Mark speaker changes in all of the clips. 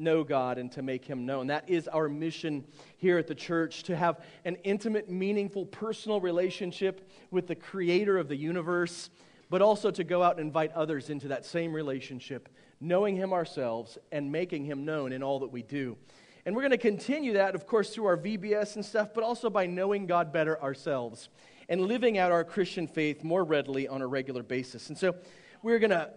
Speaker 1: know God and to make Him known. That is our mission here at the church to have an intimate, meaningful, personal relationship with the Creator of the universe, but also to go out and invite others into that same relationship, knowing Him ourselves and making Him known in all that we do. And we're going to continue that, of course, through our VBS and stuff, but also by knowing God better ourselves and living out our Christian faith more readily on a regular basis. And so we're going to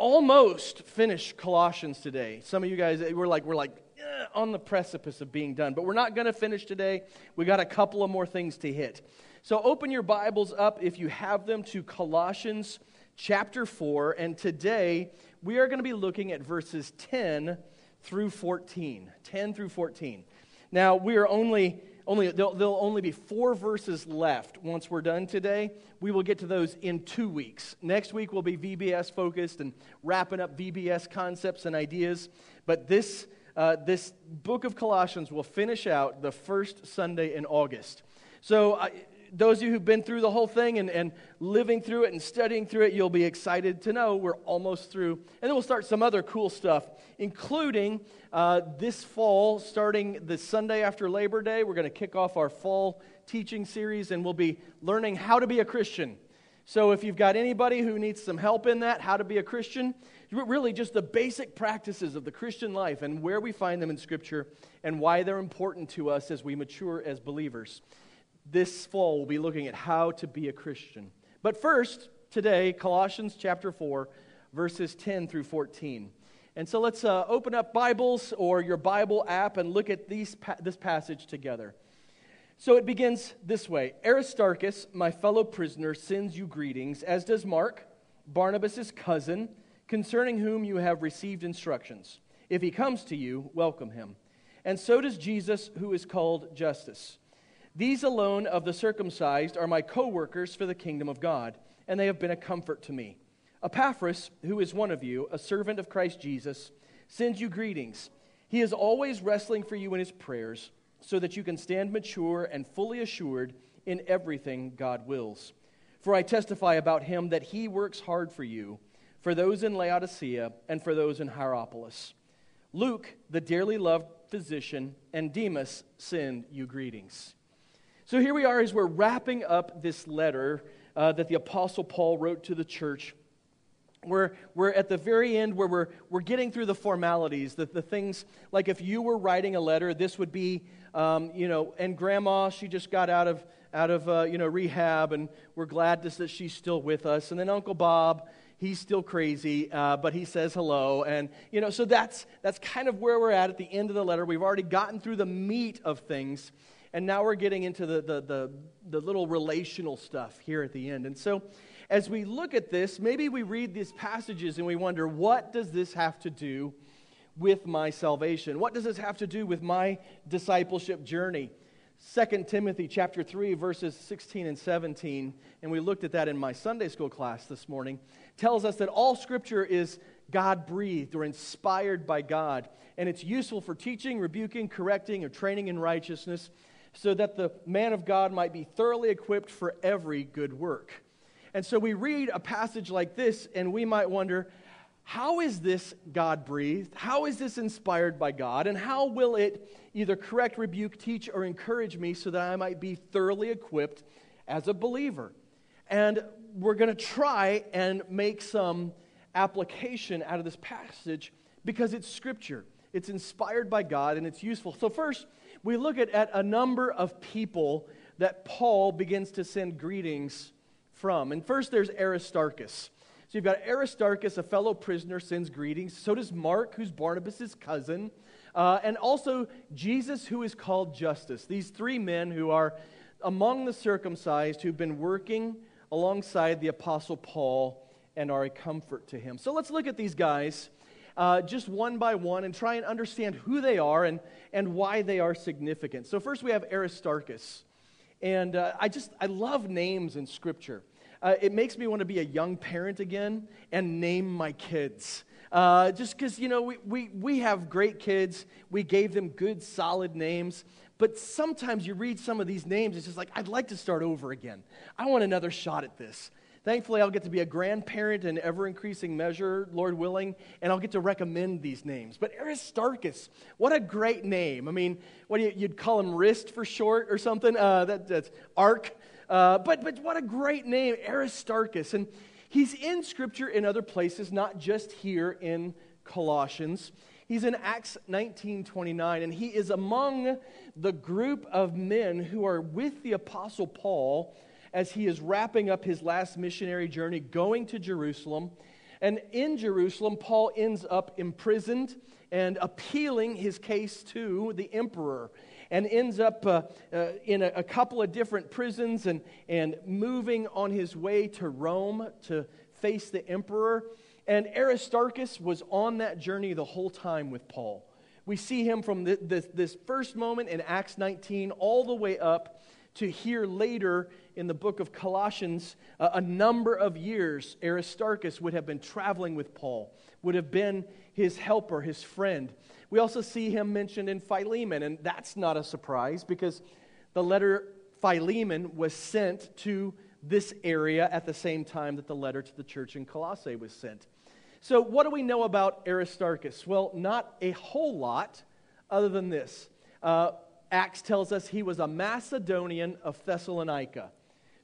Speaker 1: almost finished Colossians today. Some of you guys, we're like, we're like eh, on the precipice of being done, but we're not going to finish today. We got a couple of more things to hit. So open your Bibles up if you have them to Colossians chapter 4. And today we are going to be looking at verses 10 through 14. 10 through 14. Now, we are only only there'll, there'll, only be four verses left once we're done today. We will get to those in two weeks. Next week will be VBS focused and wrapping up VBS concepts and ideas. But this, uh, this book of Colossians will finish out the first Sunday in August. So, uh, those of you who've been through the whole thing and, and living through it and studying through it, you'll be excited to know we're almost through. And then we'll start some other cool stuff, including uh, this fall, starting the Sunday after Labor Day. We're going to kick off our fall teaching series and we'll be learning how to be a Christian. So if you've got anybody who needs some help in that, how to be a Christian, really just the basic practices of the Christian life and where we find them in Scripture and why they're important to us as we mature as believers this fall we'll be looking at how to be a Christian. But first, today, Colossians chapter 4, verses 10 through 14. And so let's uh, open up Bibles or your Bible app and look at these, this passage together. So it begins this way Aristarchus, my fellow prisoner, sends you greetings, as does Mark, Barnabas' cousin, concerning whom you have received instructions. If he comes to you, welcome him. And so does Jesus, who is called Justus. These alone of the circumcised are my co workers for the kingdom of God, and they have been a comfort to me. Epaphras, who is one of you, a servant of Christ Jesus, sends you greetings. He is always wrestling for you in his prayers, so that you can stand mature and fully assured in everything God wills. For I testify about him that he works hard for you, for those in Laodicea and for those in Hierapolis. Luke, the dearly loved physician, and Demas send you greetings. So here we are as we're wrapping up this letter uh, that the Apostle Paul wrote to the church. We're, we're at the very end where we're, we're getting through the formalities, the, the things like if you were writing a letter, this would be, um, you know, and grandma, she just got out of, out of uh, you know, rehab, and we're glad to, that she's still with us. And then Uncle Bob, he's still crazy, uh, but he says hello. And, you know, so that's, that's kind of where we're at at the end of the letter. We've already gotten through the meat of things. And now we're getting into the, the, the, the, little relational stuff here at the end. And so, as we look at this, maybe we read these passages and we wonder, what does this have to do with my salvation? What does this have to do with my discipleship journey? 2 Timothy chapter 3 verses 16 and 17 and we looked at that in my Sunday school class this morning tells us that all scripture is God breathed or inspired by God and it's useful for teaching, rebuking, correcting or training in righteousness so that the man of God might be thoroughly equipped for every good work. And so we read a passage like this, and we might wonder, how is this God breathed? How is this inspired by God? And how will it either correct, rebuke, teach, or encourage me so that I might be thoroughly equipped as a believer? And we're going to try and make some application out of this passage because it's scripture. It's inspired by God and it's useful. So, first, we look at, at a number of people that Paul begins to send greetings from. And first, there's Aristarchus. So you've got Aristarchus, a fellow prisoner, sends greetings. So does Mark, who's Barnabas' cousin. Uh, and also Jesus, who is called Justus. These three men who are among the circumcised who've been working alongside the Apostle Paul and are a comfort to him. So let's look at these guys uh, just one by one and try and understand who they are and, and why they are significant. So, first we have Aristarchus. And uh, I just, I love names in Scripture. Uh, it makes me want to be a young parent again and name my kids. Uh, just because, you know, we, we, we have great kids. We gave them good, solid names. But sometimes you read some of these names, it's just like, I'd like to start over again. I want another shot at this. Thankfully, I'll get to be a grandparent in ever increasing measure, Lord willing, and I'll get to recommend these names. But Aristarchus, what a great name. I mean, what do you, you'd call him wrist for short or something? Uh, that, that's Ark. Uh, but, but what a great name, Aristarchus. And he's in Scripture in other places, not just here in Colossians. He's in Acts 19 29, and he is among the group of men who are with the Apostle Paul as he is wrapping up his last missionary journey, going to Jerusalem. And in Jerusalem, Paul ends up imprisoned and appealing his case to the emperor and ends up uh, uh, in a, a, couple of different prisons and, and moving on his way to Rome to face the emperor. And Aristarchus was on that journey the whole time with Paul. We see him from the, this, this first moment in Acts 19 all the way up to here later in the book of Colossians, uh, a number of years, Aristarchus would have been traveling with Paul, would have been his helper, his friend. We also see him mentioned in Philemon, and that's not a surprise because the letter Philemon was sent to this area at the same time that the letter to the church in Colossae was sent. So, what do we know about Aristarchus? Well, not a whole lot other than this. Uh, Acts tells us he was a Macedonian of Thessalonica.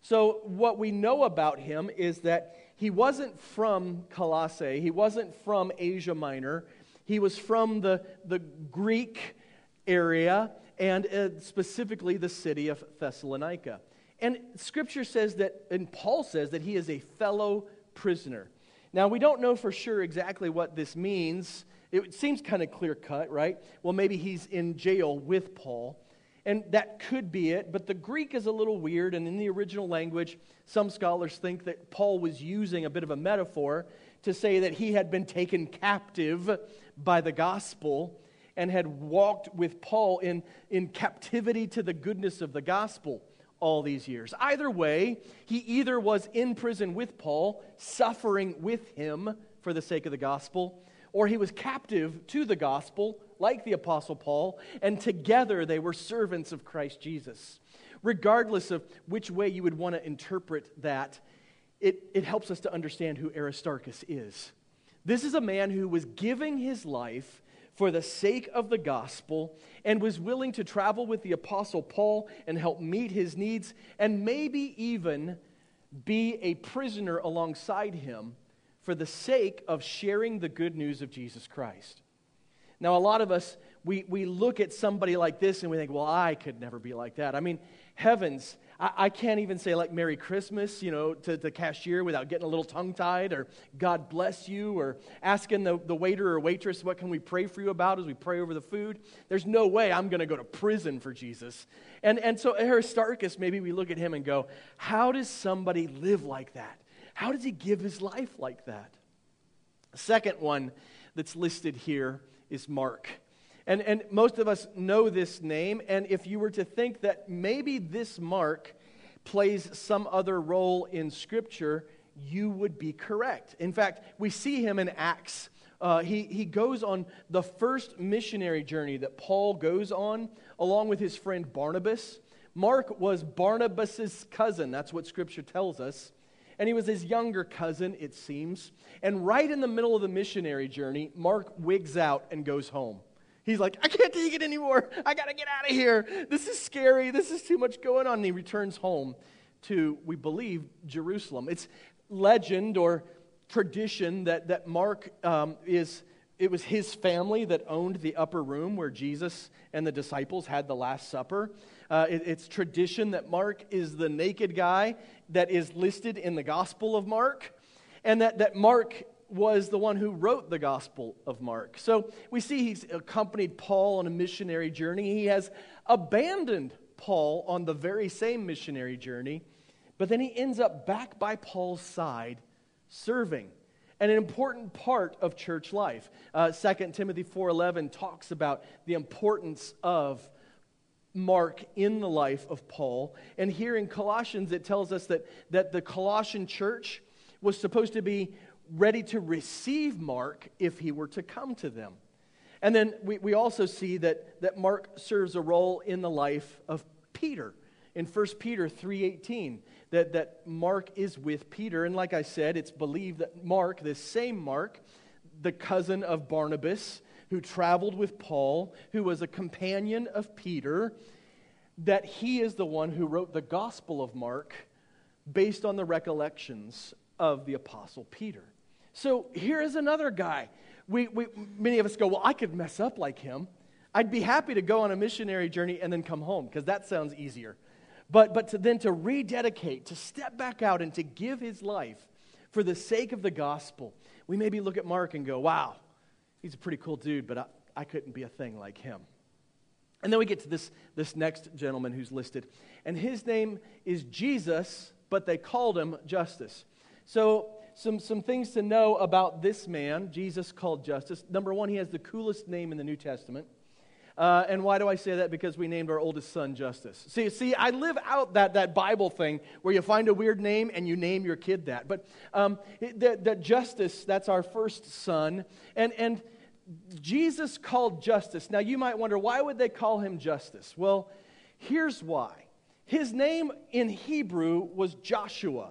Speaker 1: So, what we know about him is that he wasn't from Colossae, he wasn't from Asia Minor, he was from the, the Greek area and uh, specifically the city of Thessalonica. And scripture says that, and Paul says that he is a fellow prisoner. Now, we don't know for sure exactly what this means. It seems kind of clear cut, right? Well, maybe he's in jail with Paul. And that could be it, but the Greek is a little weird, and in the original language, some scholars think that Paul was using a bit of a metaphor to say that he had been taken captive by the gospel and had walked with Paul in, in captivity to the goodness of the gospel all these years. Either way, he either was in prison with Paul, suffering with him for the sake of the gospel, or he was captive to the gospel, like the Apostle Paul, and together they were servants of Christ Jesus. Regardless of which way you would want to interpret that, it, it helps us to understand who Aristarchus is. This is a man who was giving his life for the sake of the gospel and was willing to travel with the Apostle Paul and help meet his needs and maybe even be a prisoner alongside him for the sake of sharing the good news of Jesus Christ. Now, a lot of us, we, we look at somebody like this and we think, well, I could never be like that. I mean, heavens, I, I can't even say like Merry Christmas, you know, to the cashier without getting a little tongue tied or God bless you or asking the, the waiter or waitress, what can we pray for you about as we pray over the food? There's no way I'm going to go to prison for Jesus. And, and so Aristarchus, maybe we look at him and go, how does somebody live like that? How does he give his life like that? The second one that's listed here is Mark. And, and most of us know this name, and if you were to think that maybe this Mark plays some other role in Scripture, you would be correct. In fact, we see him in Acts. Uh, he, he goes on the first missionary journey that Paul goes on, along with his friend Barnabas. Mark was Barnabas's cousin, that's what Scripture tells us. And he was his younger cousin, it seems. And right in the middle of the missionary journey, Mark wigs out and goes home. He's like, I can't take it anymore. I got to get out of here. This is scary. This is too much going on. And he returns home to, we believe, Jerusalem. It's legend or tradition that, that Mark um, is, it was his family that owned the upper room where Jesus and the disciples had the Last Supper. Uh, it, it's tradition that Mark is the naked guy that is listed in the Gospel of Mark, and that, that Mark was the one who wrote the Gospel of Mark. So we see he's accompanied Paul on a missionary journey. He has abandoned Paul on the very same missionary journey, but then he ends up back by Paul's side serving. and an important part of church life. Uh, 2 Timothy 4.11 talks about the importance of Mark in the life of Paul. And here in Colossians, it tells us that, that the Colossian church was supposed to be ready to receive Mark if he were to come to them. And then we, we also see that, that Mark serves a role in the life of Peter. In 1 Peter 3.18, that, that Mark is with Peter. And like I said, it's believed that Mark, this same Mark, the cousin of Barnabas, who traveled with Paul, who was a companion of Peter, that he is the one who wrote the Gospel of Mark based on the recollections of the Apostle Peter. So here is another guy. We, we, many of us go, Well, I could mess up like him. I'd be happy to go on a missionary journey and then come home because that sounds easier. But, but to then to rededicate, to step back out and to give his life for the sake of the gospel, we maybe look at Mark and go, wow, he's a pretty cool dude, but I, I couldn't be a thing like him. And then we get to this, this next gentleman who's listed. And his name is Jesus, but they called him Justus. So, some, some things to know about this man, Jesus called Justus. Number one, he has the coolest name in the New Testament. Uh, and why do I say that? Because we named our oldest son Justus. See, see, I live out that, that Bible thing where you find a weird name and you name your kid that. But um, that, that Justus, that's our first son. And, and Jesus called Justus. Now, you might wonder, why would they call him Justus? Well, here's why. His name in Hebrew was Joshua.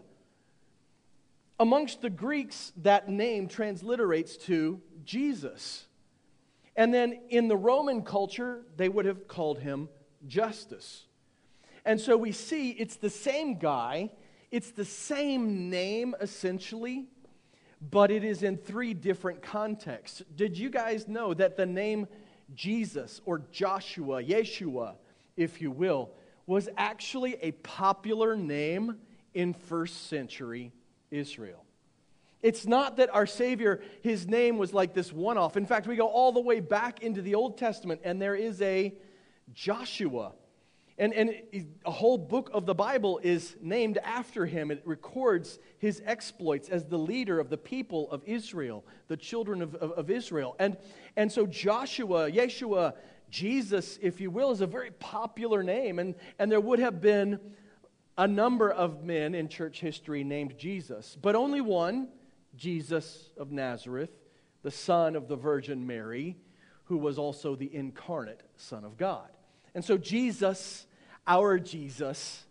Speaker 1: Amongst the Greeks, that name transliterates to Jesus. And then in the Roman culture, they would have called him Justus. And so we see it's the same guy, it's the same name essentially, but it is in three different contexts. Did you guys know that the name Jesus or Joshua, Yeshua, if you will, was actually a popular name in first century Israel? It's not that our Savior, his name was like this one off. In fact, we go all the way back into the Old Testament, and there is a Joshua. And, and a whole book of the Bible is named after him. It records his exploits as the leader of the people of Israel, the children of, of, of Israel. And, and so Joshua, Yeshua, Jesus, if you will, is a very popular name. And, and there would have been a number of men in church history named Jesus, but only one Jesus of Nazareth, the son of the Virgin Mary, who was also the incarnate Son of God. And so Jesus, our Jesus,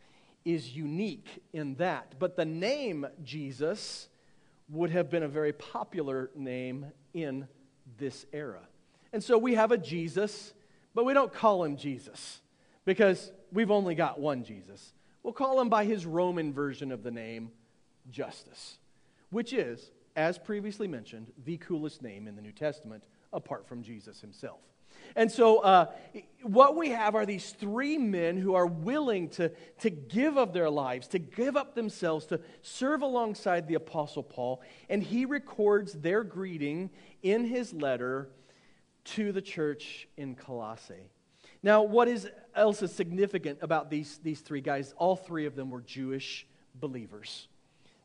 Speaker 1: is unique in that. But the name Jesus would have been a very popular name in this era. And so we have a Jesus, but we don't call him Jesus because we've only got one Jesus. We'll call him by his Roman version of the name, Justus which is, as previously mentioned, the coolest name in the New Testament apart from Jesus himself. And so, uh, what we have are these three men who are willing to, to give of their lives, to give up themselves, to serve alongside the Apostle Paul. And he records their greeting in his letter to the church in Colossae. Now, what is else is significant about these, these three guys? All three of them were Jewish believers.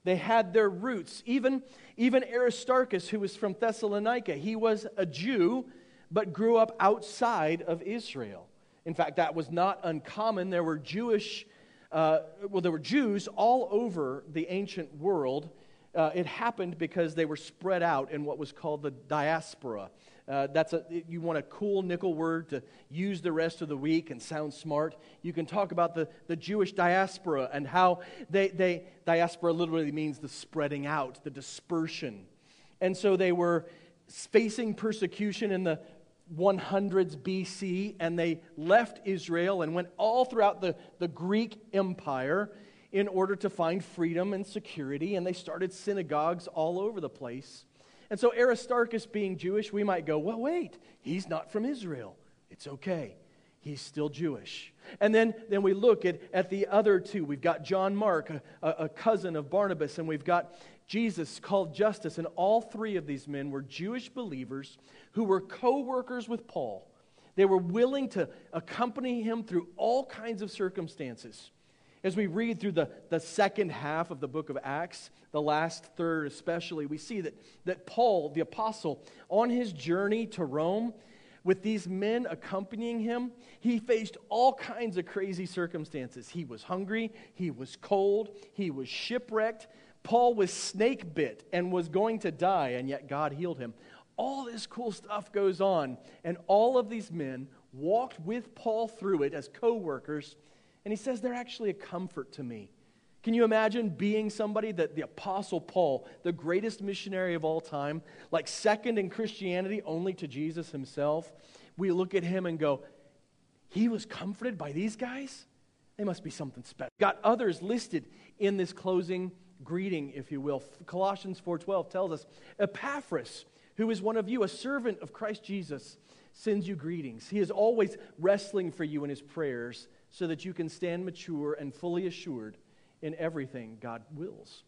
Speaker 1: They had their roots. Even, even Aristarchus, who was from Thessalonica, he was a Jew, but grew up outside of Israel. In fact, that was not uncommon. There were Jewish, uh, well, there were Jews all over the ancient world. Uh, it happened because they were spread out in what was called the diaspora. Uh, that's a, you want a cool nickel word to use the rest of the week and sound smart. You can talk about the, the Jewish diaspora and how they, they, diaspora literally means the spreading out, the dispersion. And so they were facing persecution in the 100s BC, and they left Israel and went all throughout the, the Greek Empire in order to find freedom and security, and they started synagogues all over the place. And so, Aristarchus being Jewish, we might go, well, wait, he's not from Israel. It's okay. He's still Jewish. And then, then we look at, at the other two. We've got John Mark, a, a cousin of Barnabas, and we've got Jesus called Justus. And all three of these men were Jewish believers who were co workers with Paul. They were willing to accompany him through all kinds of circumstances. As we read through the, the second half of the book of Acts, the last third especially, we see that, that Paul, the apostle, on his journey to Rome, with these men accompanying him, he faced all kinds of crazy circumstances. He was hungry, he was cold, he was shipwrecked. Paul was snake bit and was going to die, and yet God healed him. All this cool stuff goes on, and all of these men walked with Paul through it as co workers, and he says they're actually a comfort to me. Can you imagine being somebody that the Apostle Paul, the greatest missionary of all time, like second in Christianity only to Jesus himself? We look at him and go, he was comforted by these guys? They must be something special. Got others listed in this closing greeting, if you will. Colossians 4:12 tells us, Epaphras, who is one of you, a servant of Christ Jesus, sends you greetings. He is always wrestling for you in his prayers so that you can stand mature and fully assured in everything God wills.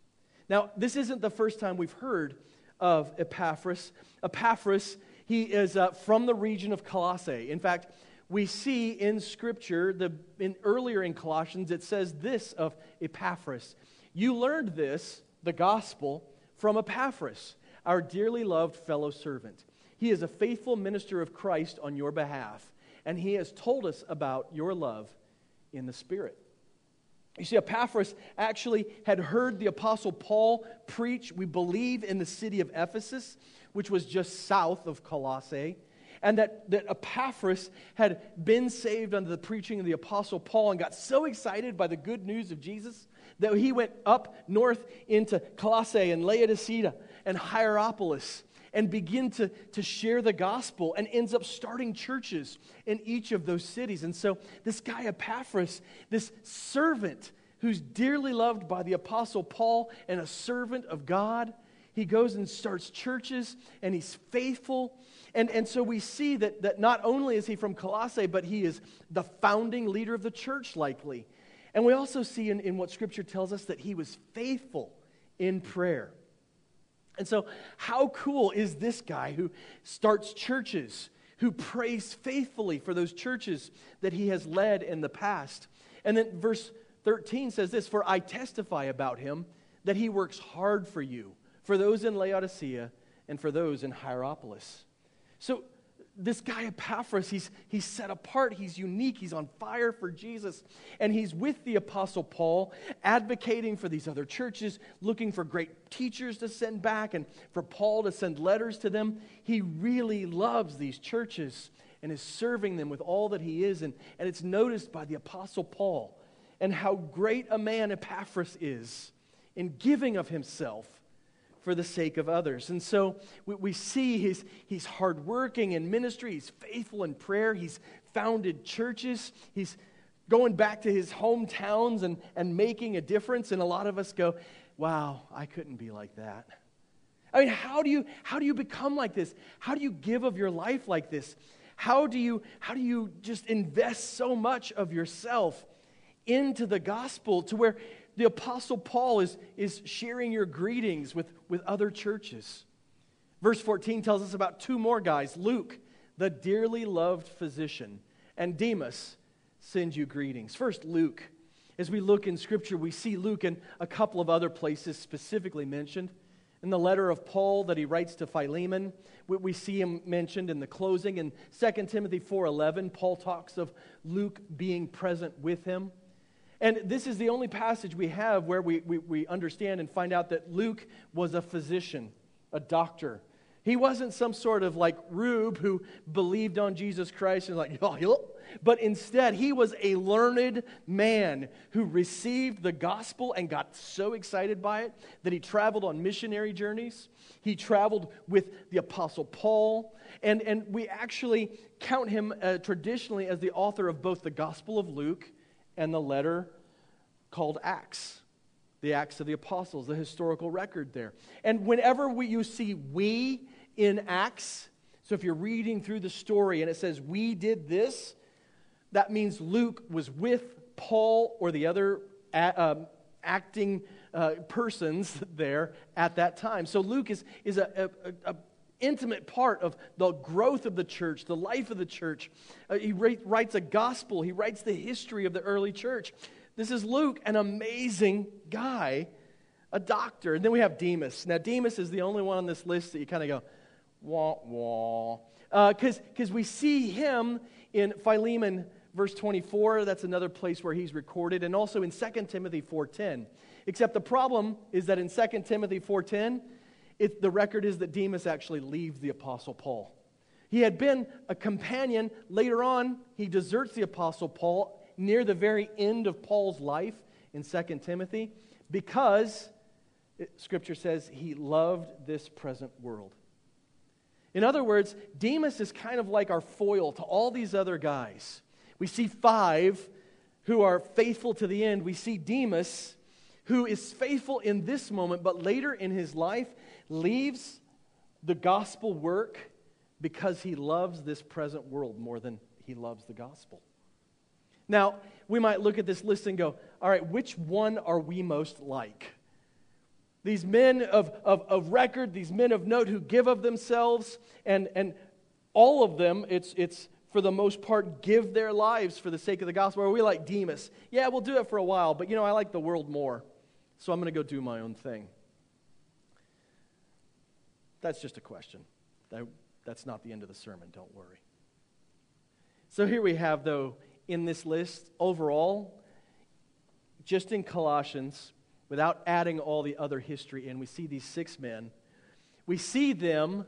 Speaker 1: Now, this isn't the first time we've heard of Epaphras. Epaphras, he is uh, from the region of Colossae. In fact, we see in Scripture, the, in, earlier in Colossians, it says this of Epaphras You learned this, the gospel, from Epaphras, our dearly loved fellow servant. He is a faithful minister of Christ on your behalf, and he has told us about your love in the Spirit. You see, Epaphras actually had heard the Apostle Paul preach, we believe, in the city of Ephesus, which was just south of Colossae. And that, that Epaphras had been saved under the preaching of the Apostle Paul and got so excited by the good news of Jesus that he went up north into Colossae and Laodicea and Hierapolis and begin to, to share the gospel and ends up starting churches in each of those cities. And so, this guy Epaphras, this servant who's dearly loved by the Apostle Paul and a servant of God, he goes and starts churches and he's faithful. And, and so we see that, that not only is he from Colossae, but he is the founding leader of the church, likely. And we also see in, in what Scripture tells us that he was faithful in prayer. And so, how cool is this guy who starts churches, who prays faithfully for those churches that he has led in the past? And then verse 13 says this For I testify about him that he works hard for you, for those in Laodicea and for those in Hierapolis. So, this guy Epaphras, he's, he's set apart, he's unique, he's on fire for Jesus. And he's with the Apostle Paul, advocating for these other churches, looking for great teachers to send back and for Paul to send letters to them. He really loves these churches and is serving them with all that he is. And, and it's noticed by the Apostle Paul and how great a man Epaphras is in giving of himself for the sake of others. And so we, we see he's, he's hardworking in ministry, he's faithful in prayer, he's founded churches, he's going back to his hometowns and, and making a difference. And a lot of us go, wow, I couldn't be like that. I mean, how do you, how do you become like this? How do you give of your life like this? How do you, how do you just invest so much of yourself into the gospel to where the Apostle Paul is, is sharing your greetings with, with other churches. Verse 14 tells us about two more guys Luke, the dearly loved physician, and Demas send you greetings. First, Luke. As we look in Scripture, we see Luke in a couple of other places specifically mentioned. In the letter of Paul that he writes to Philemon, we see him mentioned in the closing. In 2 Timothy 4.11, Paul talks of Luke being present with him. And this is the only passage we have where we, we, we, understand and find out that Luke was a physician, a doctor. He wasn't some sort of like rube who believed on Jesus Christ and like, oh, but instead he was a learned man who received the gospel and got so excited by it that he traveled on missionary journeys. He traveled with the Apostle Paul. And, and we actually count him uh, traditionally as the author of both the Gospel of Luke and the letter called Acts, the Acts of the Apostles, the historical record there. And whenever we, you see we in Acts, so if you're reading through the story and it says we did this, that means Luke was with Paul or the other um, acting uh, persons there at that time. So Luke is, is a, a, a intimate part of the growth of the church, the life of the church. Uh, he writes a gospel, he writes the history of the early church. This is Luke, an amazing guy, a doctor. And then we have Demas. Now, Demas is the only one on this list that you kind of go, wah, wah. Because uh, we see him in Philemon, verse 24. That's another place where he's recorded. And also in 2 Timothy 4.10. Except the problem is that in 2 Timothy 4.10, it, the record is that Demas actually leaves the Apostle Paul. He had been a companion. Later on, he deserts the Apostle Paul near the very end of Paul's life in 2 Timothy because, Scripture says, he loved this present world. In other words, Demas is kind of like our foil to all these other guys. We see five who are faithful to the end. We see Demas, who is faithful in this moment, but later in his life leaves the gospel work because he loves this present world more than he loves the gospel. Now, we might look at this list and go, all right, which one are we most like? These men of, of, of record, these men of note who give of themselves, and, and all of them, it's, it's for the most part, give their lives for the sake of the gospel. Are we like Demas? Yeah, we'll do it for a while, but you know, I like the world more, so I'm going to go do my own thing. That's just a question. That, that's not the end of the sermon, don't worry. So here we have, though, in this list overall, just in Colossians, without adding all the other history in, we see these six men. We see them,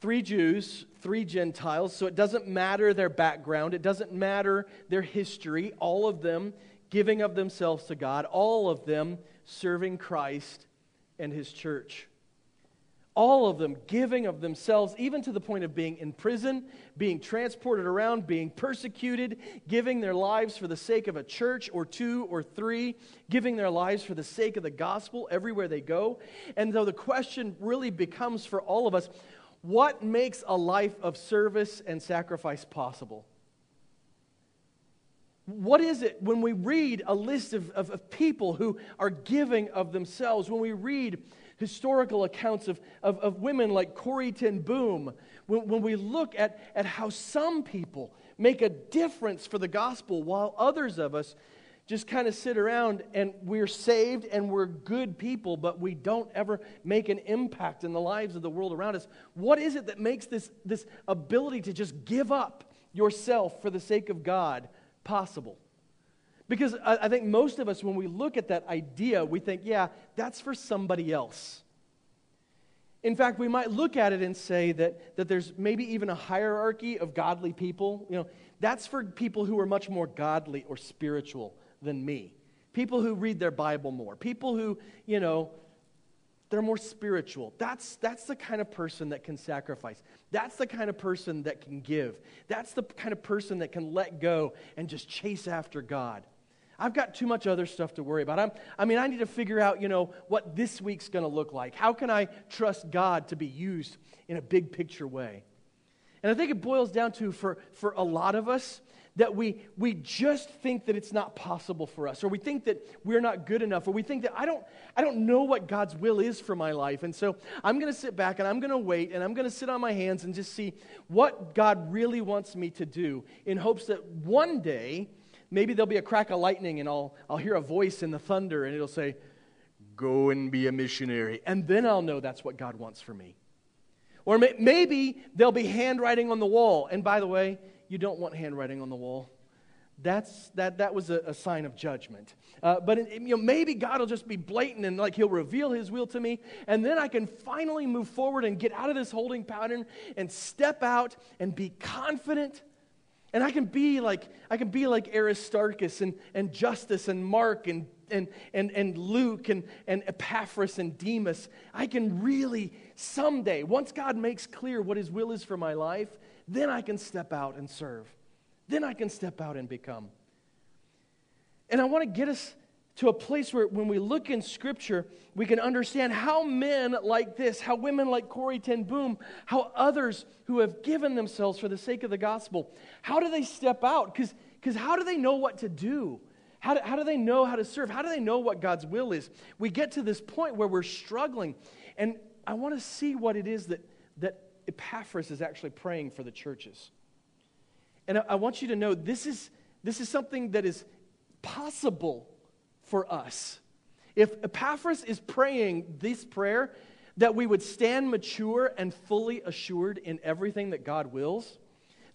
Speaker 1: three Jews, three Gentiles, so it doesn't matter their background, it doesn't matter their history, all of them giving of themselves to God, all of them serving Christ and his church all of them giving of themselves, even to the point of being in prison, being transported around, being persecuted, giving their lives for the sake of a church or two or three, giving their lives for the sake of the gospel everywhere they go. And so the question really becomes for all of us what makes a life of service and sacrifice possible? What is it when we read a list of, of, of people who are giving of themselves, when we read historical accounts of, of, of women like Corrie ten Boom, when, when we look at, at how some people make a difference for the gospel while others of us just kind of sit around and we're saved and we're good people, but we don't ever make an impact in the lives of the world around us. What is it that makes this, this ability to just give up yourself for the sake of God possible? Because I, think most of us, when we look at that idea, we think, yeah, that's for somebody else. In fact, we might look at it and say that, that there's maybe even a hierarchy of godly people. You know, that's for people who are much more godly or spiritual than me. People who read their Bible more. People who, you know, they're more spiritual. That's, that's the kind of person that can sacrifice. That's the kind of person that can give. That's the kind of person that can let go and just chase after God. I've got too much other stuff to worry about. I'm, I mean, I need to figure out, you know, what this week's going to look like. How can I trust God to be used in a big picture way? And I think it boils down to, for, for a lot of us, that we, we just think that it's not possible for us, or we think that we're not good enough, or we think that I don't, I don't know what God's will is for my life. And so I'm going to sit back and I'm going to wait and I'm going to sit on my hands and just see what God really wants me to do in hopes that one day maybe there'll be a crack of lightning and I'll, I'll hear a voice in the thunder and it'll say, Go and be a missionary. And then I'll know that's what God wants for me. Or may, maybe there'll be handwriting on the wall. And by the way, you don't want handwriting on the wall. That's, that, that was a, a sign of judgment. Uh, but it, you know, maybe God will just be blatant and like he'll reveal his will to me. And then I can finally move forward and get out of this holding pattern and step out and be confident and I can be like, I can be like Aristarchus and, and Justus and Mark and, and, and, and Luke and, and Epaphras and Demas. I can really someday, once God makes clear what his will is for my life, then I can step out and serve. Then I can step out and become. And I want to get us to a place where when we look in Scripture, we can understand how men like this, how women like Corrie ten Boom, how others who have given themselves for the sake of the gospel, how do they step out? Because how do they know what to do? How do, how do they know how to serve? How do they know what God's will is? We get to this point where we're struggling. And I want to see what it is that, that Epaphras is actually praying for the churches. And I, I want you to know this is, this is something that is possible for us. If Epaphras is praying this prayer, that we would stand mature and fully assured in everything that God wills,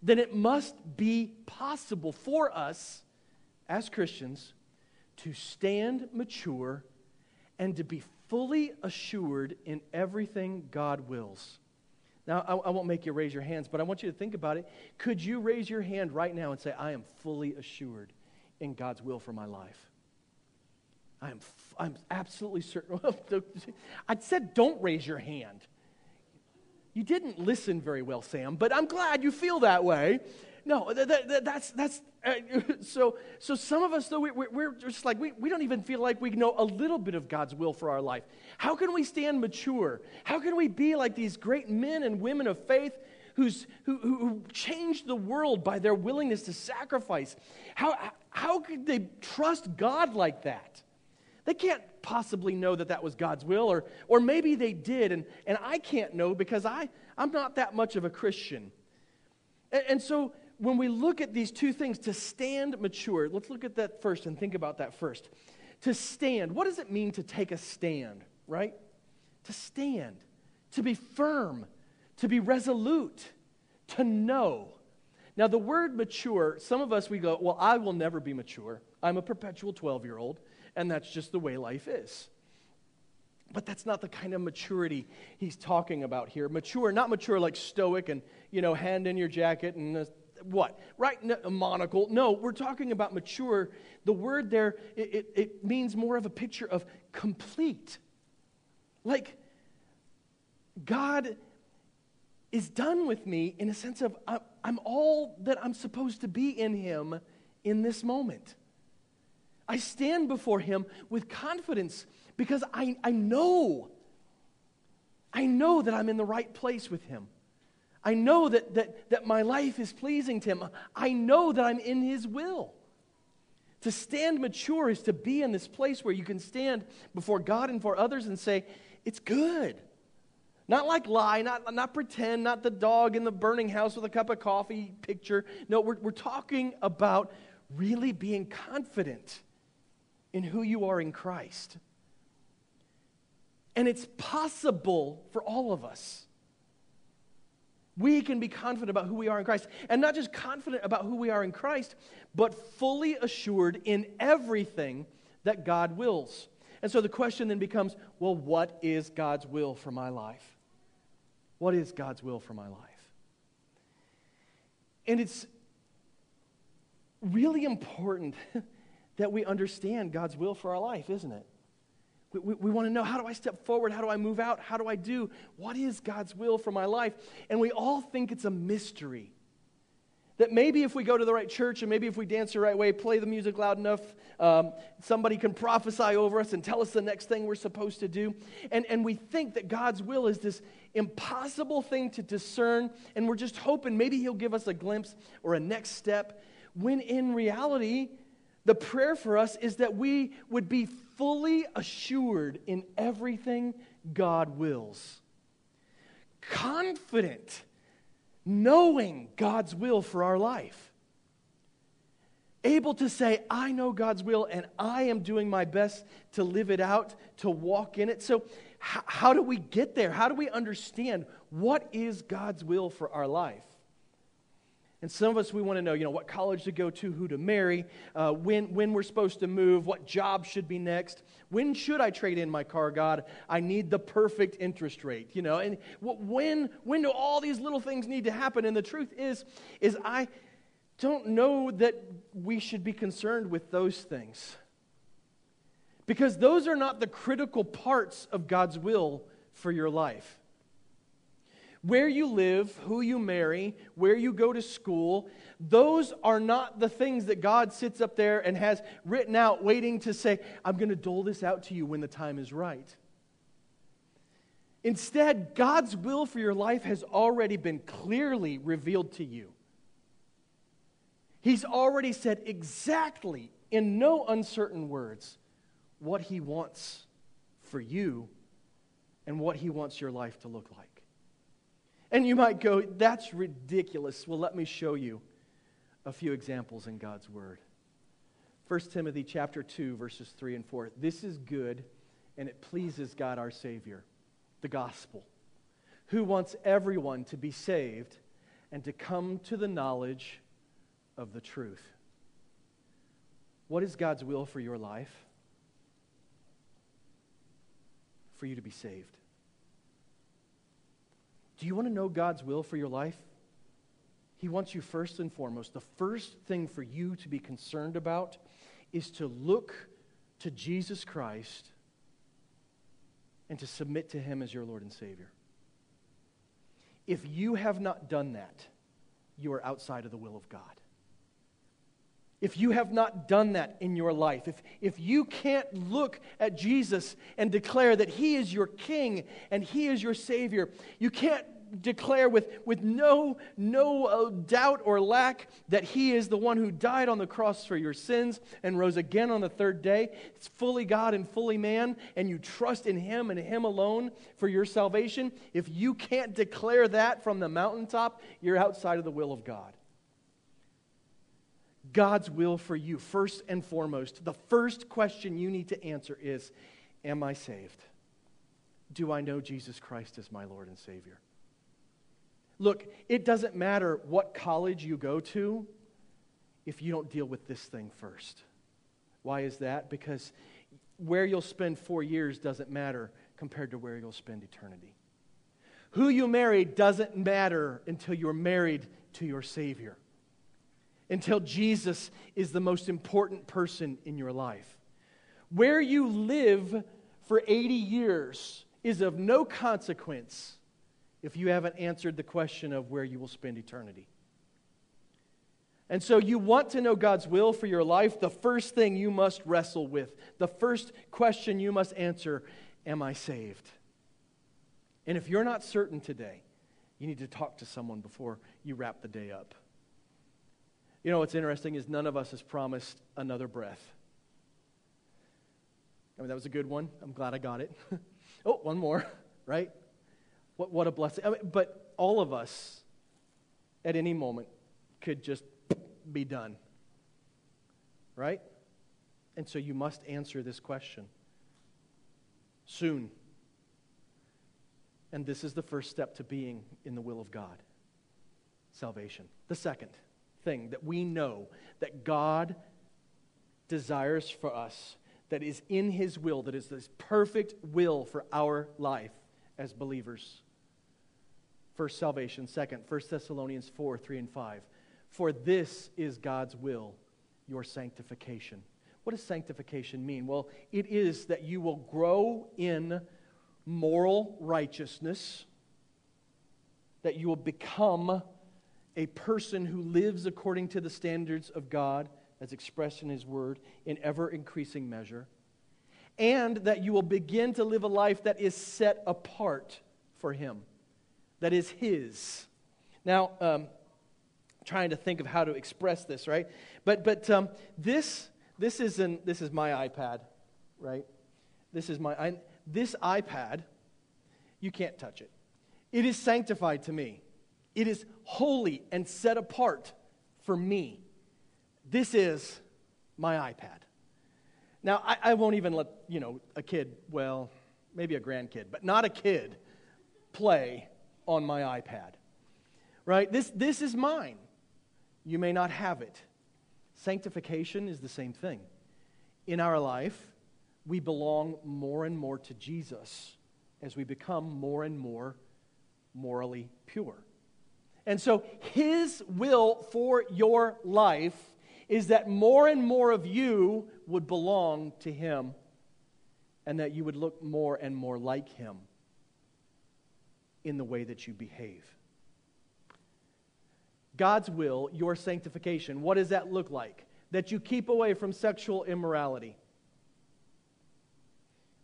Speaker 1: then it must be possible for us as Christians to stand mature and to be fully assured in everything God wills. Now, I, I, won't make you raise your hands, but I want you to think about it. Could you raise your hand right now and say, I am fully assured in God's will for my life? I am, f- I'm absolutely certain. I said, don't raise your hand. You didn't listen very well, Sam, but I'm glad you feel that way. No, that, that, that's, that's uh, so, so some of us, though, we, we're just like, we, we don't even feel like we know a little bit of God's will for our life. How can we stand mature? How can we be like these great men and women of faith who's, who, who changed the world by their willingness to sacrifice? How, how could they trust God like that? They can't possibly know that that was God's will, or, or maybe they did, and, and I can't know because I, I'm not that much of a Christian. And, and so when we look at these two things, to stand mature, let's look at that first and think about that first. To stand, what does it mean to take a stand, right? To stand, to be firm, to be resolute, to know. Now, the word mature, some of us we go, well, I will never be mature. I'm a perpetual 12 year old, and that's just the way life is. But that's not the kind of maturity he's talking about here. Mature, not mature like stoic and, you know, hand in your jacket and uh, what? Right? A monocle. No, we're talking about mature. The word there, it, it, it means more of a picture of complete. Like, God is done with me in a sense of I'm all that I'm supposed to be in Him in this moment. I stand before Him with confidence because I, I know, I know that I'm in the right place with Him. I know that, that, that my life is pleasing to Him. I know that I'm in His will. To stand mature is to be in this place where you can stand before God and for others and say, It's good. Not like lie, not, not pretend, not the dog in the burning house with a cup of coffee picture. No, we're, we're talking about really being confident in who you are in Christ. And it's possible for all of us. We can be confident about who we are in Christ. And not just confident about who we are in Christ, but fully assured in everything that God wills. And so the question then becomes well, what is God's will for my life? What is God's will for my life? And it's really important that we understand God's will for our life, isn't it? We, we, we want to know how do I step forward? How do I move out? How do I do? What is God's will for my life? And we all think it's a mystery. That maybe if we go to the right church and maybe if we dance the right way, play the music loud enough, um, somebody can prophesy over us and tell us the next thing we're supposed to do. And, and we think that God's will is this impossible thing to discern, and we're just hoping maybe He'll give us a glimpse or a next step, when in reality, the prayer for us is that we would be fully assured in everything God wills. Confident, knowing God's will for our life. Able to say, I know God's will and I am doing my best to live it out, to walk in it. So, how, how do we get there? How do we understand what is God's will for our life? And some of us, we want to know, you know, what college to go to, who to marry, uh, when, when we're supposed to move, what job should be next. When should I trade in my car, God? I need the perfect interest rate, you know. And when, when do all these little things need to happen? And the truth is, is I don't know that we should be concerned with those things. Because those are not the critical parts of God's will for your life where you live, who you marry, where you go to school, those are not the things that God sits up there and has written out, waiting to say, I'm going to dole this out to you when the time is right. Instead, God's will for your life has already been clearly revealed to you. He's already said exactly, in no uncertain words, what He wants for you and what He wants your life to look like. And you might go, that's ridiculous. Well, let me show you a few examples in God's Word. 1 Timothy chapter 2 verses 3 and 4. This is good and it pleases God our savior, the gospel, who wants everyone to be saved and to come to the knowledge of the truth. What is God's will for your life? For you to be saved. Do you want to know God's will for your life? He wants you first and foremost. The first thing for you to be concerned about is to look to Jesus Christ and to submit to Him as your Lord and Savior. If you have not done that, you are outside of the will of God. If you have not done that in your life, if, if you can't look at Jesus and declare that He is your King and He is your Savior, you can't declare with, with no, no uh, doubt or lack that He is the one who died on the cross for your sins and rose again on the third day. It's fully God and fully man, and you trust in Him and Him alone for your salvation. If you can't declare that from the mountaintop, you're outside of the will of God. God's will for you, first and foremost, the first question you need to answer is Am I saved? Do I know Jesus Christ as my Lord and Savior? Look, it doesn't matter what college you go to if you don't deal with this thing first. Why is that? Because where you'll spend four years doesn't matter compared to where you'll spend eternity. Who you marry doesn't matter until you're married to your Savior, until Jesus is the most important person in your life. Where you live for 80 years is of no consequence if you haven't answered the question of where you will spend eternity. And so, you want to know God's will for your life, the first thing you must wrestle with, the first question you must answer Am I saved? And if you're not certain today, you need to talk to someone before you wrap the day up. You know what's interesting is none of us has promised another breath. I mean, that was a good one. I'm glad I got it. oh, one more, right? What, what a blessing. I mean, but all of us at any moment could just be done. Right? And so you must answer this question soon. And this is the first step to being in the will of God salvation. The second thing that we know that God desires for us, that is in His will, that is this perfect will for our life as believers, First, salvation. Second, 1 Thessalonians 4 3 and 5. For this is God's will, your sanctification. What does sanctification mean? Well, it is that you will grow in moral righteousness, that you will become a person who lives according to the standards of God as expressed in His Word in ever increasing measure, and that you will begin to live a life that is set apart for Him that is His. Now, um, trying to think of how to express this, right? But, but um, this, this, is an, this is my iPad, right? This is my, I, this iPad, you can't touch it. It is sanctified to me. It is holy and set apart for me. This is my iPad. Now, I, I won't even let, you know, a kid, well, maybe a grandkid, but not a kid, play on my iPad. Right? This, this is mine. You may not have it. Sanctification is the same thing. In our life, we belong more and more to Jesus as we become more and more morally pure. And so, His will for your life is that more and more of you would belong to Him and that you would look more and more like Him in the way that you behave. God's will, your sanctification, what does that look like? That you keep away from sexual immorality.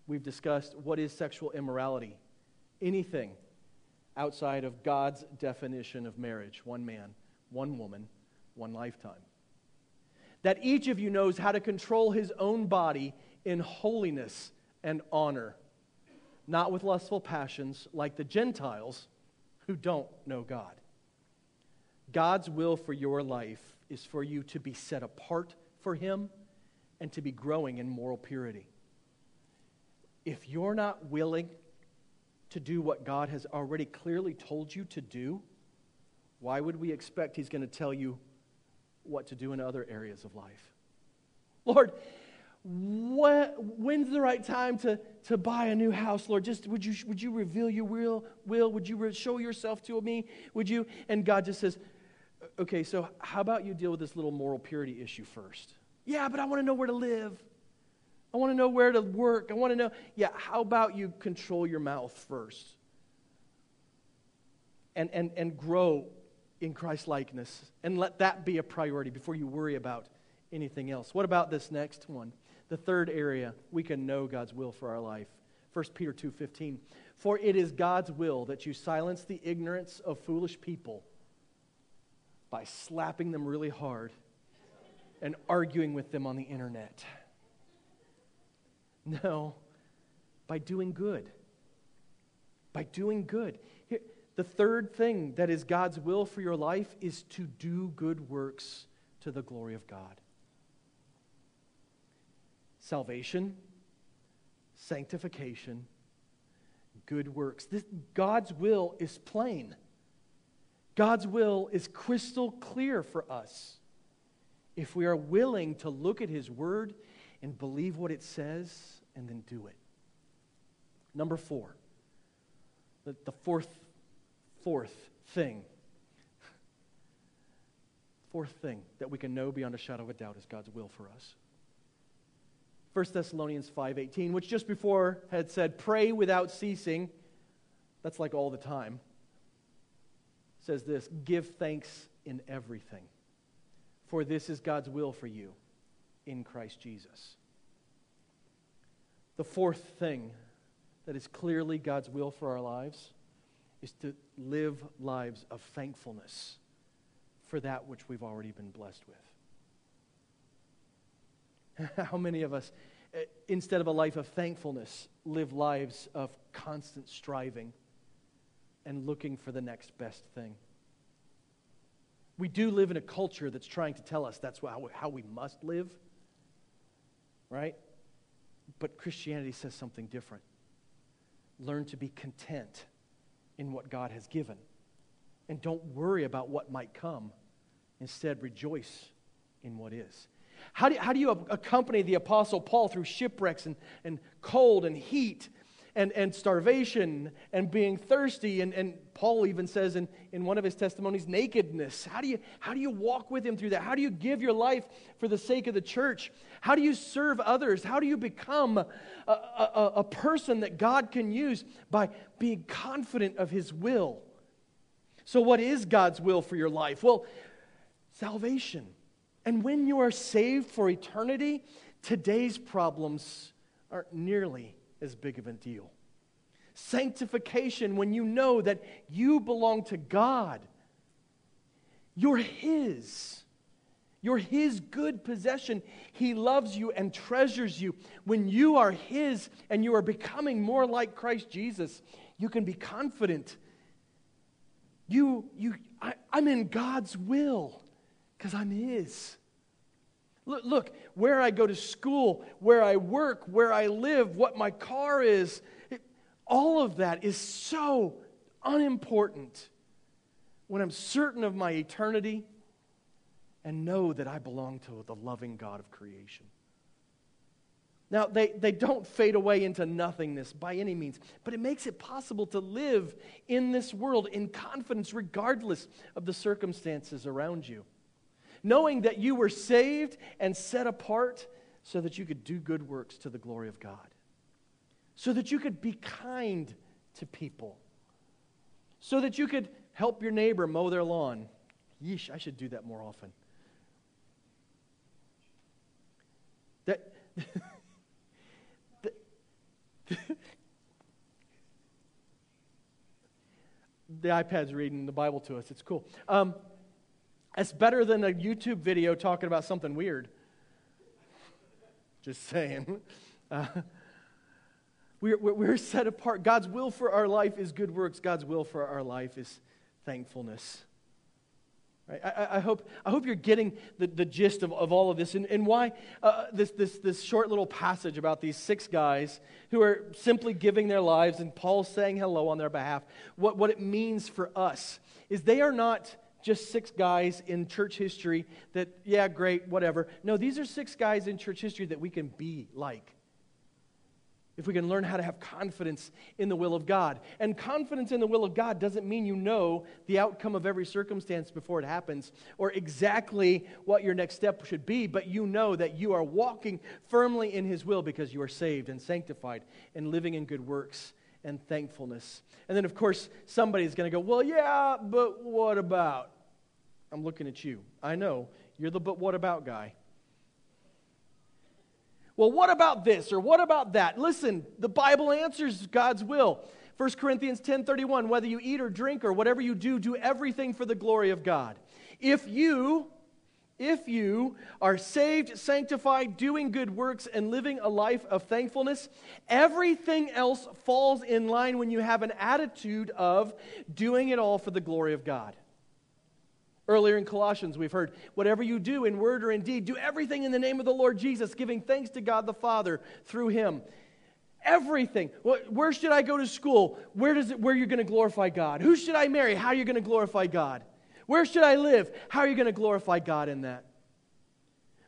Speaker 1: We've discussed what is sexual immorality. Anything outside of God's definition of marriage one man, one woman, one lifetime. That each of you knows how to control his own body in holiness and honor not with lustful passions like the Gentiles who don't know God. God's will for your life is for you to be set apart for Him and to be growing in moral purity. If you're not willing to do what God has already clearly told you to do, why would we expect He's going to tell you what to do in other areas of life? Lord, what, when's the right time to, to buy a new house, Lord? Just would you, would you reveal your will, will? Would you show yourself to me? Would you? And God just says, okay, so how about you deal with this little moral purity issue first? Yeah, but I want to know where to live. I want to know where to work. I want to know. Yeah, how about you control your mouth first? And, and, and grow in Christ likeness. And let that be a priority before you worry about anything else. What about this next one? The third area we can know God's will for our life. 1 Peter 2:15. For it is God's will that you silence the ignorance of foolish people by slapping them really hard and arguing with them on the internet. No, by doing good. By doing good. Here, the third thing that is God's will for your life is to do good works to the glory of God. Salvation, sanctification, good works. This, God's will is plain. God's will is crystal clear for us if we are willing to look at His Word and believe what it says and then do it. Number four, the, the fourth, fourth thing, fourth thing that we can know beyond a shadow of a doubt is God's will for us. 1 Thessalonians 5:18, which just before had said pray without ceasing. That's like all the time. Says this, give thanks in everything. For this is God's will for you in Christ Jesus. The fourth thing that is clearly God's will for our lives is to live lives of thankfulness for that which we've already been blessed with. How many of us, eh, instead of a life of thankfulness, live lives of constant striving and looking for the next best thing? We do live in a culture that's trying to tell us that's how we must live, right? But Christianity says something different. Learn to be content in what God has given. And don't worry about what might come. Instead, rejoice in what is. How do, how do you accompany the Apostle Paul through shipwrecks and, and cold and heat and, and starvation and being thirsty? And, and Paul even says in, in one of his testimonies, nakedness. How do, you, how do you walk with him through that? How do you give your life for the sake of the church? How do you serve others? How do you become a, a, a person that God can use by being confident of his will? So, what is God's will for your life? Well, salvation and when you are saved for eternity, today's problems aren't nearly as big of a deal. Sanctification, when you know that you belong to God, you're His. You're His good possession. He loves you and treasures you. When you are His and you are becoming more like Christ Jesus, you can be confident. You, you, I, I'm in God's will because I'm His. Look, look, where I go to school, where I work, where I live, what my car is, all of that is so unimportant when I'm certain of my eternity and know that I belong to the loving God of creation. Now, they, they don't fade away into nothingness by any means, but it makes it possible to live in this world in confidence regardless of the circumstances around you knowing that you were saved and set apart so that you could do good works to the glory of God, so that you could be kind to people, so that you could help your neighbor mow their lawn. Yeesh, I should do that more often. That. the iPad's reading the Bible to us. It's cool. Um, that's better than a YouTube video talking about something weird. Just saying. Uh, we're, we're set apart. God's will for our life is good works. God's will for our life is thankfulness. Right? I, I, hope, I hope you're getting the, the gist of, of all of this and, and why uh, this, this, this short little passage about these six guys who are simply giving their lives and Paul saying hello on their behalf. What, what it means for us is they are not just six guys in church history that, yeah, great, whatever. No, these are six guys in church history that we can be like if we can learn how to have confidence in the will of God. And confidence in the will of God doesn't mean you know the outcome of every circumstance before it happens or exactly what your next step should be, but you know that you are walking firmly in His will because you are saved and sanctified and living in good works and thankfulness. And then, of course, somebody's going to go, Well, yeah, but what about? I'm looking at you. I know. You're the but what about guy. Well, what about this or what about that? Listen, the Bible answers God's will. 1 Corinthians 10:31 whether you eat or drink or whatever you do do everything for the glory of God. If you if you are saved, sanctified, doing good works and living a life of thankfulness, everything else falls in line when you have an attitude of doing it all for the glory of God. Earlier in Colossians, we've heard, whatever you do in word or in deed, do everything in the name of the Lord Jesus, giving thanks to God the Father through him. Everything. Where should I go to school? Where does it, where you're going to glorify God? Who should I marry? How are you going to glorify God? Where should I live? How are you going to glorify God in that?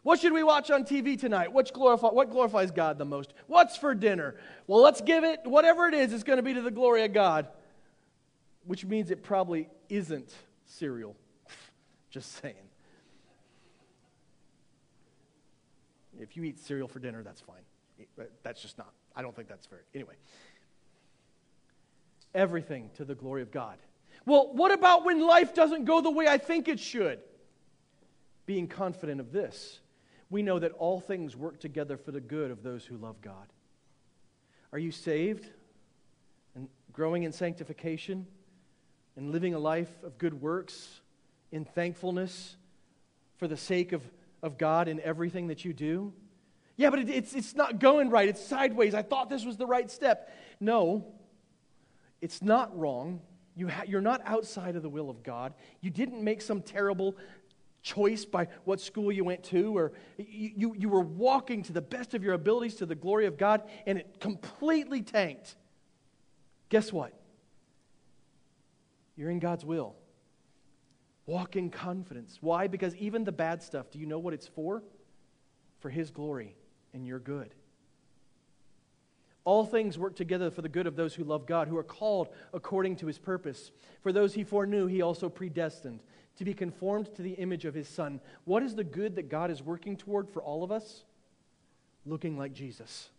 Speaker 1: What should we watch on TV tonight? Glorify, what glorifies God the most? What's for dinner? Well, let's give it, whatever it is, it's going to be to the glory of God, which means it probably isn't cereal. Just saying. If you eat cereal for dinner, that's fine. That's just not, I don't think that's fair. Anyway, everything to the glory of God. Well, what about when life doesn't go the way I think it should? Being confident of this, we know that all things work together for the good of those who love God. Are you saved and growing in sanctification and living a life of good works? In thankfulness for the sake of, of God in everything that you do? Yeah, but it, it's, it's not going right. It's sideways. I thought this was the right step. No, it's not wrong. You ha- you're not outside of the will of God. You didn't make some terrible choice by what school you went to, or you, you, you were walking to the best of your abilities to the glory of God, and it completely tanked. Guess what? You're in God's will. Walk in confidence. Why? Because even the bad stuff, do you know what it's for? For His glory and your good. All things work together for the good of those who love God, who are called according to His purpose. For those He foreknew, He also predestined to be conformed to the image of His Son. What is the good that God is working toward for all of us? Looking like Jesus,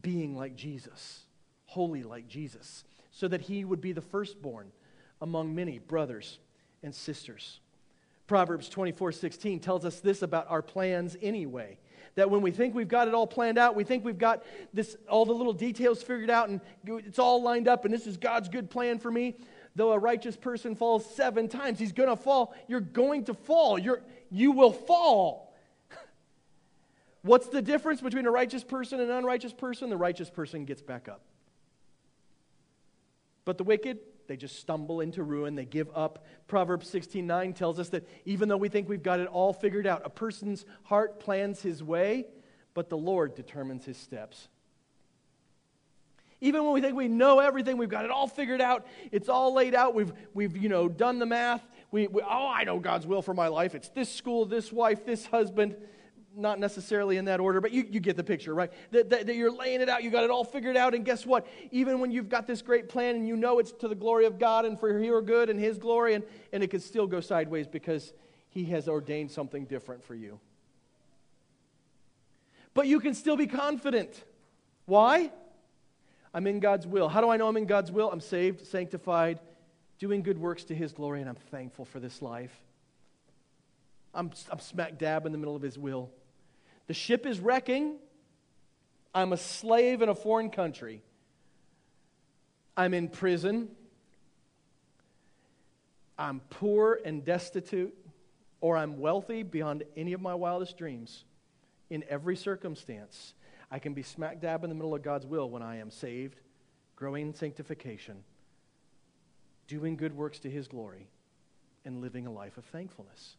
Speaker 1: being like Jesus, holy like Jesus, so that He would be the firstborn among many brothers and sisters. Proverbs 24 16 tells us this about our plans anyway. That when we think we've got it all planned out, we think we've got this, all the little details figured out, and it's all lined up, and this is God's good plan for me. Though a righteous person falls seven times, he's going to fall. You're going to fall. You're, you will fall. What's the difference between a righteous person and an unrighteous person? The righteous person gets back up. But the wicked, they just stumble into ruin. They give up. Proverbs 16:9 tells us that even though we think we've got it all figured out, a person's heart plans his way, but the Lord determines his steps. Even when we think we know everything, we've got it all figured out, it's all laid out, we've, we've you know, done the math. We, we, oh, I know God's will for my life. It's this school, this wife, this husband not necessarily in that order, but you, you get the picture, right? That, that, that, you're laying it out, you got it all figured out, and guess what? Even when you've got this great plan and you know it's to the glory of God and for your good and His glory, and, and it could still go sideways because He has ordained something different for you. But you can still be confident. Why? I'm in God's will. How do I know I'm in God's will? I'm saved, sanctified, doing good works to His glory, and I'm thankful for this life. I'm, I'm smack dab in the middle of His will. The ship is wrecking. I'm a slave in a foreign country. I'm in prison. I'm poor and destitute, or I'm wealthy beyond any of my wildest dreams. In every circumstance, I can be smack dab in the middle of God's will when I am saved, growing in sanctification, doing good works to His glory, and living a life of thankfulness.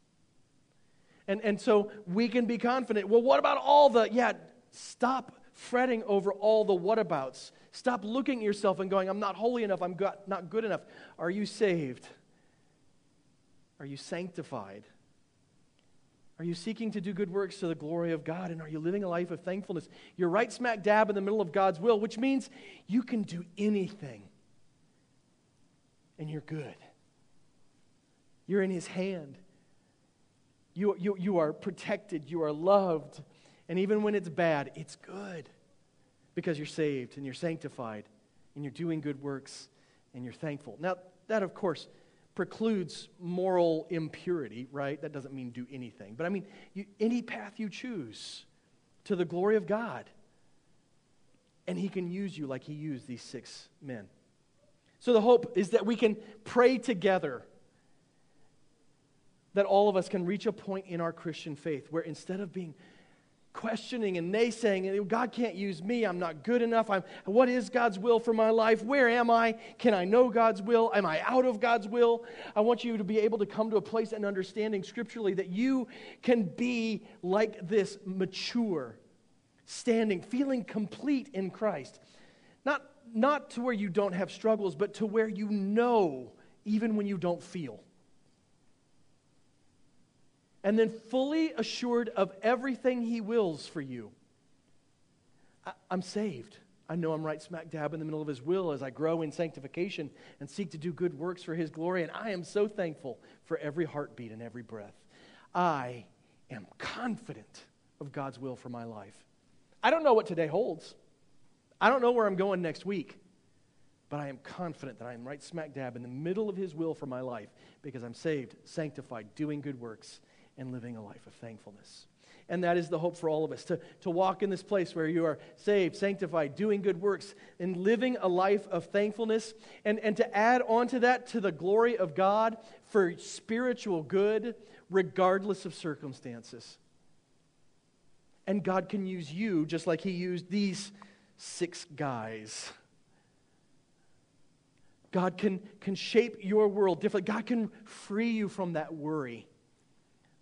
Speaker 1: And, and so we can be confident. Well, what about all the, yeah, stop fretting over all the whatabouts. Stop looking at yourself and going, I'm not holy enough, I'm not good enough. Are you saved? Are you sanctified? Are you seeking to do good works to the glory of God? And are you living a life of thankfulness? You're right smack dab in the middle of God's will, which means you can do anything and you're good. You're in His hand. You, you, you are protected. You are loved. And even when it's bad, it's good because you're saved and you're sanctified and you're doing good works and you're thankful. Now, that, of course, precludes moral impurity, right? That doesn't mean do anything. But I mean, you, any path you choose to the glory of God. And He can use you like He used these six men. So the hope is that we can pray together that all of us can reach a point in our Christian faith where instead of being questioning and naysaying, God can't use me, I'm not good enough, I'm, what is God's will for my life? Where am I? Can I know God's will? Am I out of God's will? I want you to be able to come to a place and understanding scripturally that you can be like this, mature, standing, feeling complete in Christ. Not, not to where you don't have struggles, but to where you know even when you don't feel and then fully assured of everything He wills for you. I, am saved. I know I'm right smack dab in the middle of His will as I grow in sanctification and seek to do good works for His glory. And I am so thankful for every heartbeat and every breath. I am confident of God's will for my life. I don't know what today holds, I don't know where I'm going next week. But I am confident that I am right smack dab in the middle of His will for my life because I'm saved, sanctified, doing good works, and living a life of thankfulness. And that is the hope for all of us to, to walk in this place where you are saved, sanctified, doing good works, and living a life of thankfulness. And, and to add on to that, to the glory of God for spiritual good, regardless of circumstances. And God can use you just like He used these six guys. God can, can shape your world differently. God can free you from that worry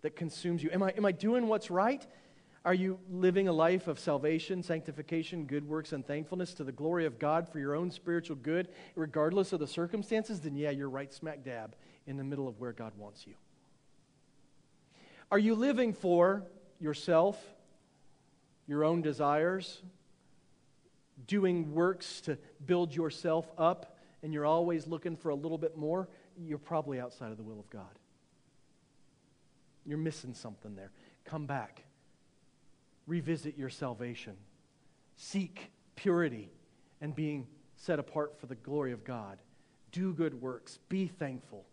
Speaker 1: that consumes you? Am I, am I doing what's right? Are you living a life of salvation, sanctification, good works, and thankfulness to the glory of God for your own spiritual good, regardless of the circumstances? Then, yeah, you're right smack dab in the middle of where God wants you. Are you living for yourself, your own desires, doing works to build yourself up, and you're always looking for a little bit more? You're probably outside of the will of God. You're missing something there. Come back. Revisit your salvation. Seek purity and being set apart for the glory of God. Do good works. Be thankful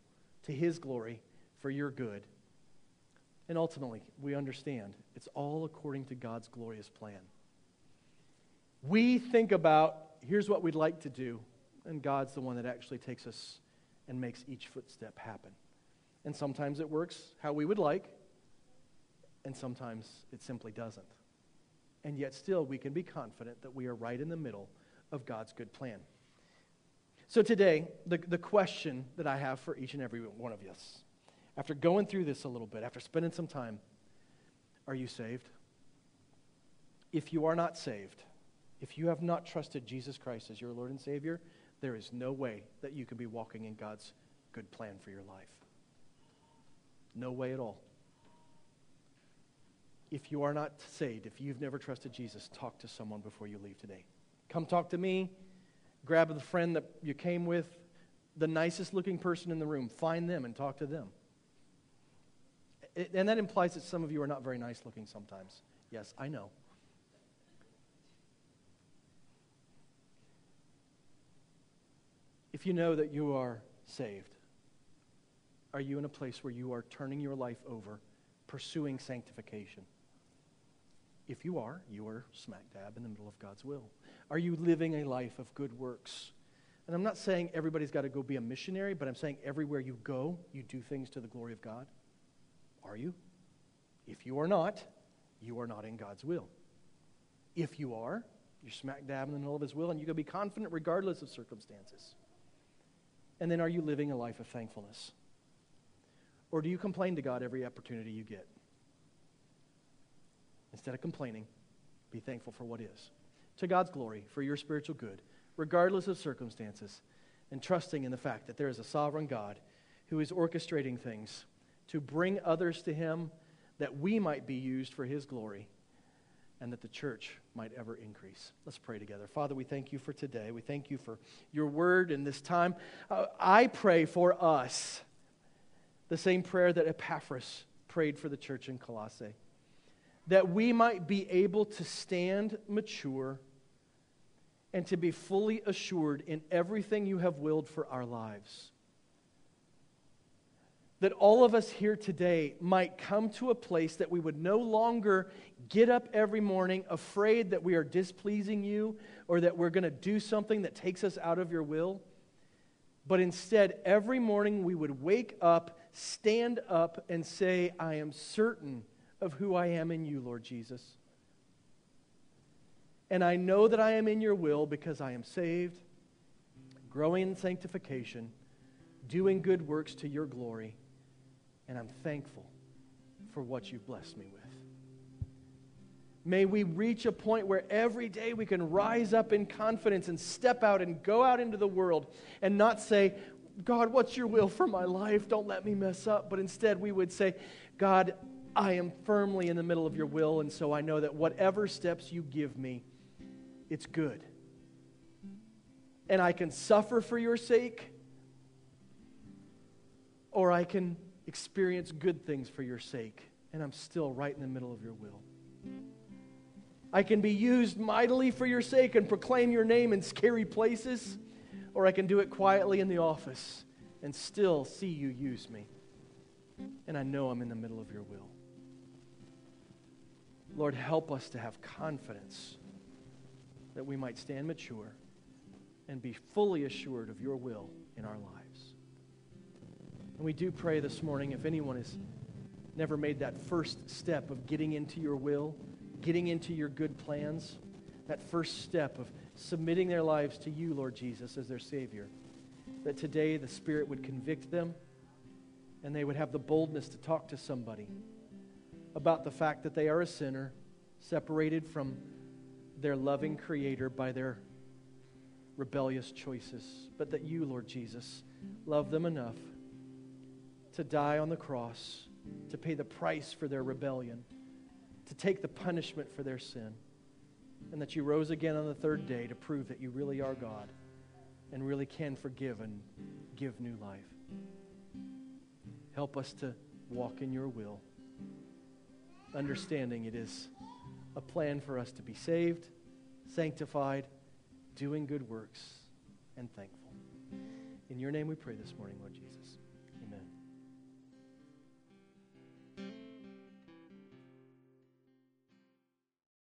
Speaker 1: to His glory for your good. And ultimately, we understand it's all according to God's glorious plan. We think about here's what we'd like to do, and God's the one that actually takes us and makes each footstep happen. And sometimes it works how we would like, and sometimes it simply doesn't. And yet, still, we can be confident that we are right in the middle of God's good plan. So, today, the, the question that I have for each and every one of us, after going through this a little bit, after spending some time, are you saved? If you are not saved, if you have not trusted Jesus Christ as your Lord and Savior, there is no way that you can be walking in God's good plan for your life. No way at all. If you are not saved, if you've never trusted Jesus, talk to someone before you leave today. Come talk to me. Grab the friend that you came with, the nicest looking person in the room. Find them and talk to them. It, and that implies that some of you are not very nice looking sometimes. Yes, I know. If you know that you are saved, are you in a place where you are turning your life over, pursuing sanctification? If you are, you are smack dab in the middle of God's will. Are you living a life of good works? And I'm not saying everybody's got to go be a missionary, but I'm saying everywhere you go, you do things to the glory of God. Are you? If you are not, you are not in God's will. If you are, you're smack dab in the middle of His will, and you can be confident regardless of circumstances. And then are you living a life of thankfulness? Or do you complain to God every opportunity you get? Instead of complaining, be thankful for what is. To God's glory, for your spiritual good, regardless of circumstances, and trusting in the fact that there is a sovereign God who is orchestrating things to bring others to Him that we might be used for His glory and that the church might ever increase. Let's pray together. Father, we thank you for today. We thank you for your word in this time. Uh, I pray for us the same prayer that Epaphras prayed for the church in Colossae that we might be able to stand mature and to be fully assured in everything you have willed for our lives. That all of us here today might come to a place that we would no longer get up every morning afraid that we are displeasing you or that we're going to do something that takes us out of your will. But instead, every morning we would wake up, stand up, and say, I am certain of who I am in you, Lord Jesus. And I know that I am in your will because I am saved, growing in sanctification, doing good works to your glory, and I'm thankful for what you've blessed me with. May we reach a point where every day we can rise up in confidence and step out and go out into the world and not say, God, what's your will for my life? Don't let me mess up. But instead, we would say, God, I am firmly in the middle of your will, and so I know that whatever steps you give me, it's good. And I can suffer for your sake, or I can experience good things for your sake, and I'm still right in the middle of your will. I can be used mightily for your sake and proclaim your name in scary places, or I can do it quietly in the office and still see you use me. And I know I'm in the middle of your will. Lord, help us to have confidence that we might stand mature and be fully assured of your will in our lives. And we do pray this morning if anyone has never made that first step of getting into your will, getting into your good plans, that first step of submitting their lives to you, Lord Jesus, as their Savior, that today the Spirit would convict them and they would have the boldness to talk to somebody about the fact that they are a sinner, separated from their loving Creator by their rebellious choices, but that you, Lord Jesus, love them enough to die on the cross, to pay the price for their rebellion, to take the punishment for their sin, and that you rose again on the third day to prove that you really are God and really can forgive and give new life. Help us to walk in your will understanding it is a plan for us to be saved, sanctified, doing good works, and thankful. In your name we pray this morning, Lord Jesus.